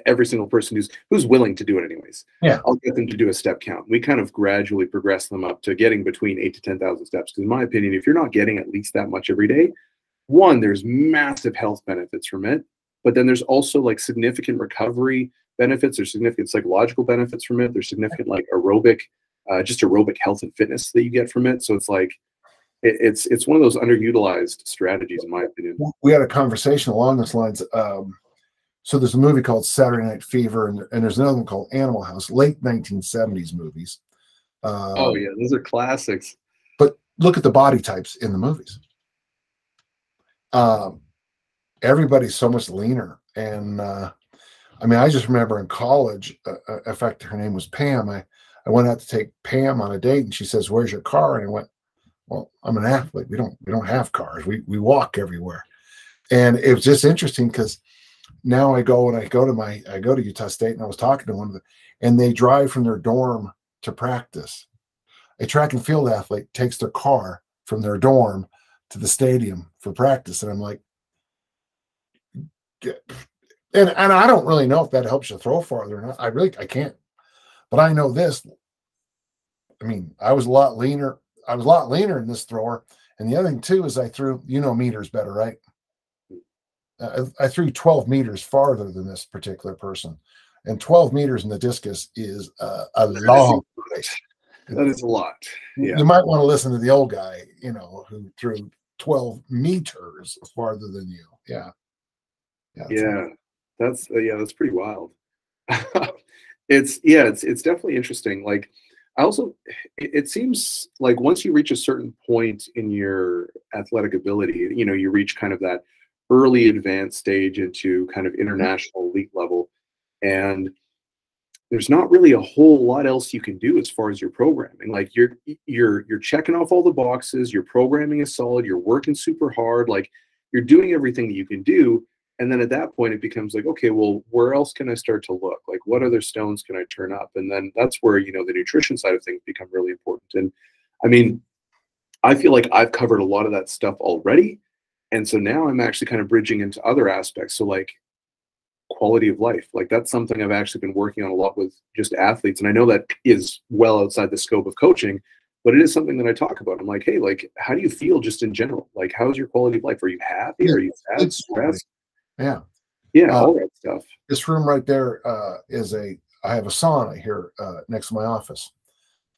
every single person who's who's willing to do it anyways. Yeah. I'll get them to do a step count. We kind of gradually progress them up to getting between eight to ten thousand steps. Because in my opinion, if you're not getting at least that much every day, one, there's massive health benefits from it. But then there's also like significant recovery benefits, there's significant psychological benefits from it, there's significant like aerobic, uh, just aerobic health and fitness that you get from it. So it's like it's it's one of those underutilized strategies, in my opinion. We had a conversation along those lines. Um, so there's a movie called Saturday Night Fever, and, and there's another one called Animal House, late 1970s movies. Um, oh yeah, those are classics. But look at the body types in the movies. Um, everybody's so much leaner, and uh, I mean, I just remember in college. Uh, uh in fact, her name was Pam. I I went out to take Pam on a date, and she says, "Where's your car?" And I went, well, I'm an athlete. We don't we don't have cars. We we walk everywhere. And it was just interesting because now I go and I go to my I go to Utah State and I was talking to one of them, and they drive from their dorm to practice. A track and field athlete takes their car from their dorm to the stadium for practice. And I'm like, and and I don't really know if that helps you throw farther or not. I really I can't. But I know this. I mean, I was a lot leaner I was a lot leaner in this thrower. And the other thing too is I threw, you know, meters better, right? I, I threw 12 meters farther than this particular person, and 12 meters in the discus is uh, a long. That is a lot. Yeah. You might want to listen to the old guy, you know, who threw 12 meters farther than you. Yeah. Yeah. Yeah. That's uh, yeah, that's pretty wild. it's yeah, it's it's definitely interesting. Like I also, it seems like once you reach a certain point in your athletic ability, you know, you reach kind of that early advanced stage into kind of mm-hmm. international elite level, and there's not really a whole lot else you can do as far as your programming. Like you're you're you're checking off all the boxes, your programming is solid, you're working super hard, like you're doing everything that you can do, and then at that point it becomes like okay well where else can i start to look like what other stones can i turn up and then that's where you know the nutrition side of things become really important and i mean i feel like i've covered a lot of that stuff already and so now i'm actually kind of bridging into other aspects so like quality of life like that's something i've actually been working on a lot with just athletes and i know that is well outside the scope of coaching but it is something that I talk about. I'm like, hey, like, how do you feel just in general? Like, how's your quality of life? Are you happy? Are you sad, stressed? Yeah. Yeah, uh, all that stuff. This room right there uh, is a. I have a sauna here uh, next to my office,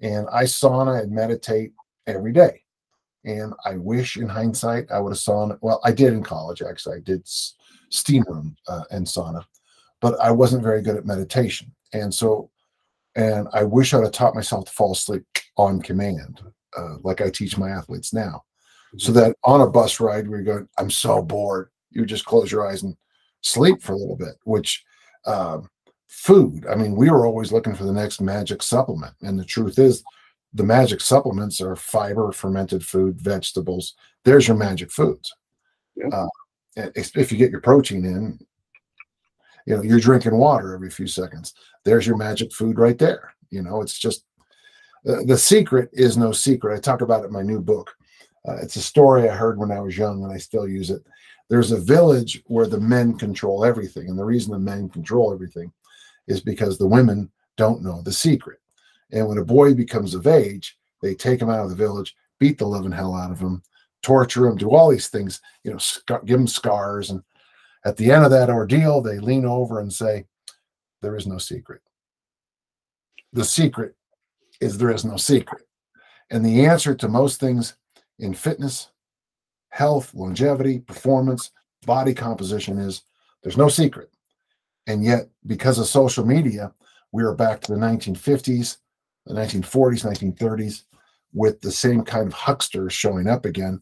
and I sauna and meditate every day. And I wish, in hindsight, I would have sauna. Well, I did in college actually. I did steam room uh, and sauna, but I wasn't very good at meditation. And so, and I wish I'd have taught myself to fall asleep on command, uh, like I teach my athletes now. So that on a bus ride, you're going, I'm so bored, you just close your eyes and sleep for a little bit, which um, food, I mean, we were always looking for the next magic supplement. And the truth is, the magic supplements are fiber, fermented food, vegetables. There's your magic foods. Yeah. Uh, if you get your protein in, you know, you're drinking water every few seconds. There's your magic food right there. You know, it's just uh, the secret is no secret. I talk about it in my new book. Uh, it's a story I heard when I was young and I still use it. There's a village where the men control everything. And the reason the men control everything is because the women don't know the secret. And when a boy becomes of age, they take him out of the village, beat the living hell out of him, torture him, do all these things, you know, give him scars. And at the end of that ordeal, they lean over and say, There is no secret. The secret is there is no secret. And the answer to most things in fitness, health, longevity, performance, body composition is there's no secret. And yet, because of social media, we are back to the 1950s, the 1940s, 1930s, with the same kind of hucksters showing up again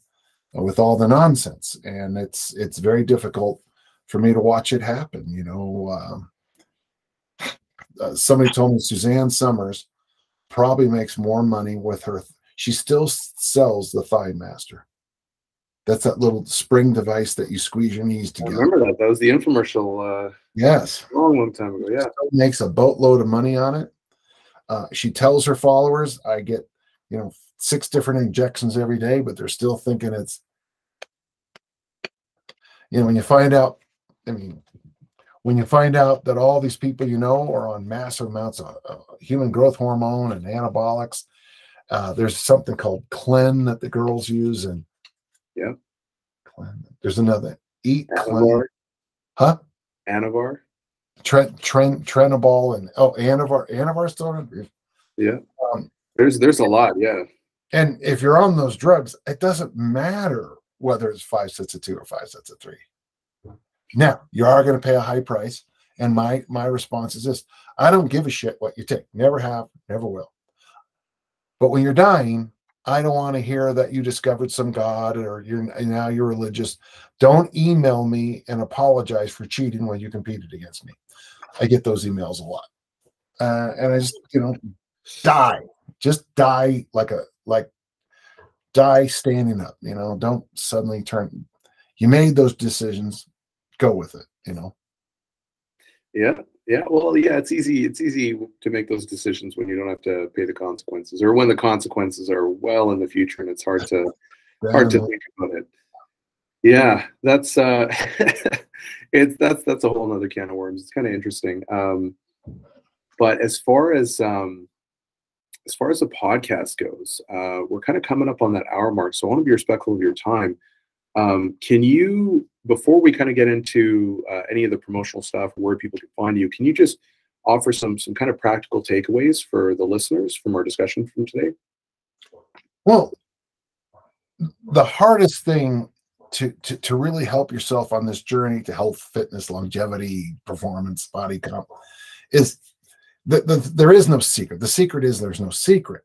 uh, with all the nonsense. And it's it's very difficult for me to watch it happen. You know, um, uh, somebody told me Suzanne Somers probably makes more money with her. She still sells the Thigh Master. That's that little spring device that you squeeze your knees together. I remember that. That was the infomercial uh, Yes, a long, long time ago. Yeah. still makes a boatload of money on it. Uh, she tells her followers, "I get, you know, six different injections every day," but they're still thinking it's, you know, when you find out, I mean, when you find out that all these people you know are on massive amounts of uh, human growth hormone and anabolics, uh, there's something called Clen that the girls use, and Yeah. There's another Eat Anavar. huh? Anavar. Trent, Trent, Trenibol, and oh, Anavar, Anavar still. Yeah. Um, There's there's a lot. Yeah. And if you're on those drugs, it doesn't matter whether it's five sets of two or five sets of three. Now you are going to pay a high price. And my my response is this: I don't give a shit what you take. Never have, never will. But when you're dying, I don't want to hear that you discovered some god or you're now you're religious. Don't email me and apologize for cheating when you competed against me. I get those emails a lot, uh, and I just you know die, just die like a like die standing up. You know, don't suddenly turn. You made those decisions, go with it. You know. Yeah. Yeah. Well, yeah. It's easy. It's easy to make those decisions when you don't have to pay the consequences, or when the consequences are well in the future, and it's hard to hard to think about it. Yeah, that's uh, it's that's that's a whole other can of worms. It's kind of interesting. Um, but as far as um, as far as the podcast goes, uh, we're kind of coming up on that hour mark. So I want to be respectful of your time. Um, can you, before we kind of get into uh, any of the promotional stuff, where people can find you, can you just offer some some kind of practical takeaways for the listeners from our discussion from today? Well, the hardest thing to, to to really help yourself on this journey to health, fitness, longevity, performance, body comp is that the, there is no secret. The secret is there's no secret.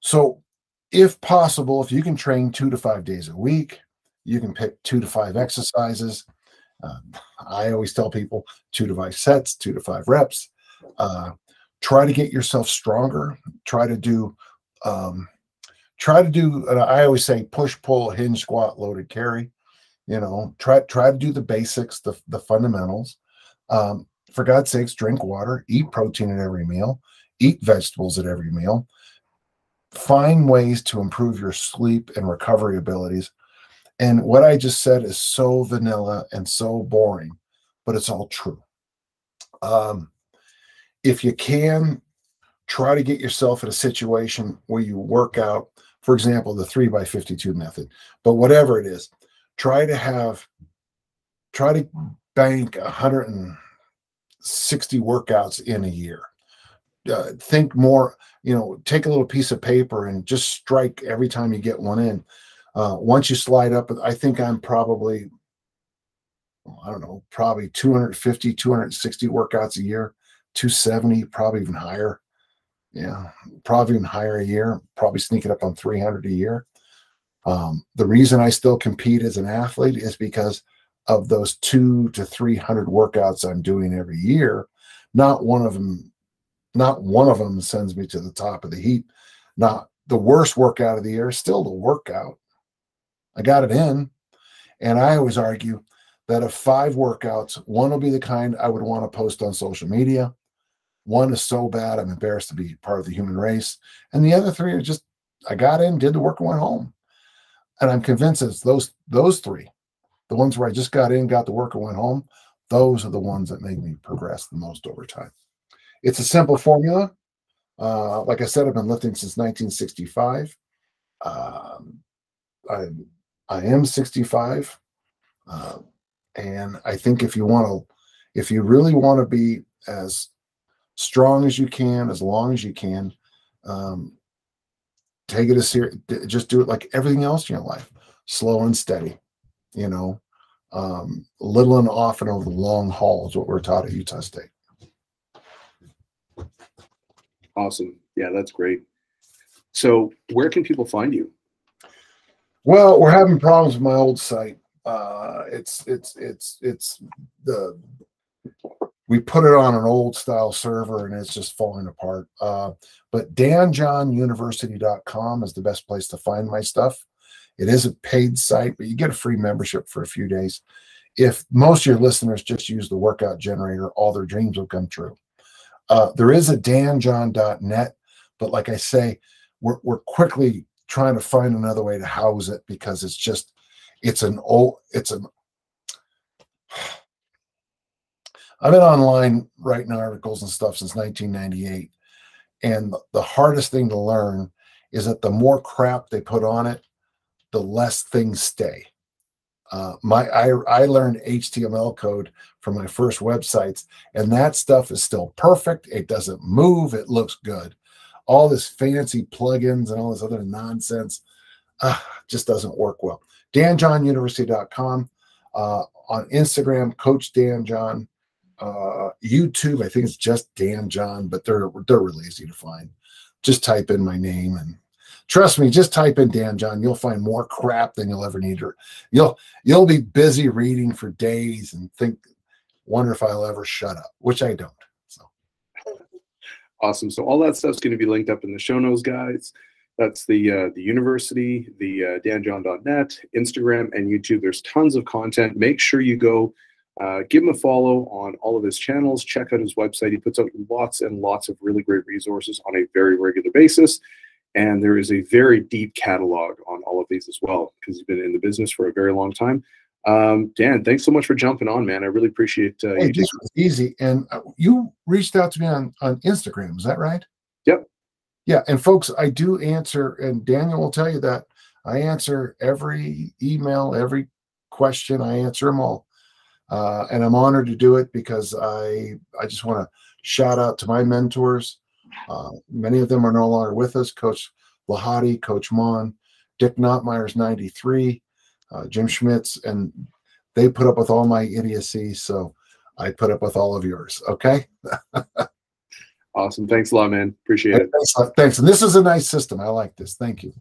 So, if possible, if you can train two to five days a week, you can pick two to five exercises. Um, I always tell people two to five sets, two to five reps. Uh, try to get yourself stronger. Try to do um, try to do i always say push pull hinge squat loaded carry you know try try to do the basics the, the fundamentals um, for god's sakes drink water eat protein at every meal eat vegetables at every meal find ways to improve your sleep and recovery abilities and what i just said is so vanilla and so boring but it's all true. Um, if you can try to get yourself in a situation where you work out for example the 3 by 52 method but whatever it is try to have try to bank 160 workouts in a year. Uh, think more you know take a little piece of paper and just strike every time you get one in uh, once you slide up i think i'm probably i don't know probably 250 260 workouts a year 270 probably even higher Yeah, probably even higher a year, probably sneaking up on 300 a year. Um, the reason I still compete as an athlete is because of those two to 300 workouts I'm doing every year. Not one of them, not one of them sends me to the top of the heap. Not the worst workout of the year, still the workout. I got it in. And I always argue that of five workouts, one will be the kind I would want to post on social media. One is so bad I'm embarrassed to be part of the human race. And the other three are just I got in, did the work, and went home. And I'm convinced it's those those three, the ones where I just got in, got the work, and went home. Those are the ones that make me progress the most over time. It's a simple formula. Uh, like I said, I've been lifting since 1965. Um, I I am 65, uh, and I think if you want to, if you really want to be as strong as you can, as long as you can, um, take it as serious. Just do it like everything else in your life, slow and steady. You know, um, little and often over the long haul is what we're taught at Utah State. Awesome. Yeah, that's great. So, where can people find you? Well, we're having problems with my old site. Uh, it's it's it's it's the we put it on an old style server and it's just falling apart. Uh, but danjohnuniversity.com is the best place to find my stuff. It is a paid site, but you get a free membership for a few days. If most of your listeners just use the workout generator, all their dreams will come true. Uh, there is a danjohn.net, but like I say, we're, we're quickly trying to find another way to house it because it's just, it's an old, it's an, I've been online writing articles and stuff since 1998. And the hardest thing to learn is that the more crap they put on it, the less things stay. Uh, my I, I learned HTML code from my first websites, and that stuff is still perfect. It doesn't move. It looks good. All this fancy plugins and all this other nonsense uh, just doesn't work well. DanJohnUniversity.com. Uh, on Instagram, Coach Dan John. Uh, YouTube, I think it's just Dan John, but they're they're really easy to find. Just type in my name and trust me, just type in Dan John. You'll find more crap than you'll ever need. Or you'll you'll be busy reading for days and think, wonder if I'll ever shut up, which I don't. So awesome. So all that stuff's going to be linked up in the show notes, guys. That's the uh, the university, the uh, danjohn.net, Instagram, and YouTube. There's tons of content. Make sure you go uh, give him a follow on all of his channels. Check out his website. He puts out lots and lots of really great resources on a very regular basis. And there is a very deep catalog on all of these as well because he's been in the business for a very long time. Um, Dan, thanks so much for jumping on, man. I really appreciate uh, hey, you. This was easy. And uh, you reached out to me on, on Instagram. Is that right? Yep. Yeah. And folks, I do answer, and Daniel will tell you that I answer every email, every question. I answer them all. Uh, and I'm honored to do it because I I just want to shout out to my mentors. Uh, many of them are no longer with us. Coach Lahati, Coach Maughan, Dick Notmeyer's 93, uh, Jim Schmitz, and they put up with all my idiocy. So I put up with all of yours. Okay. awesome. Thanks a lot, man. Appreciate it. Thanks, thanks. And this is a nice system. I like this. Thank you.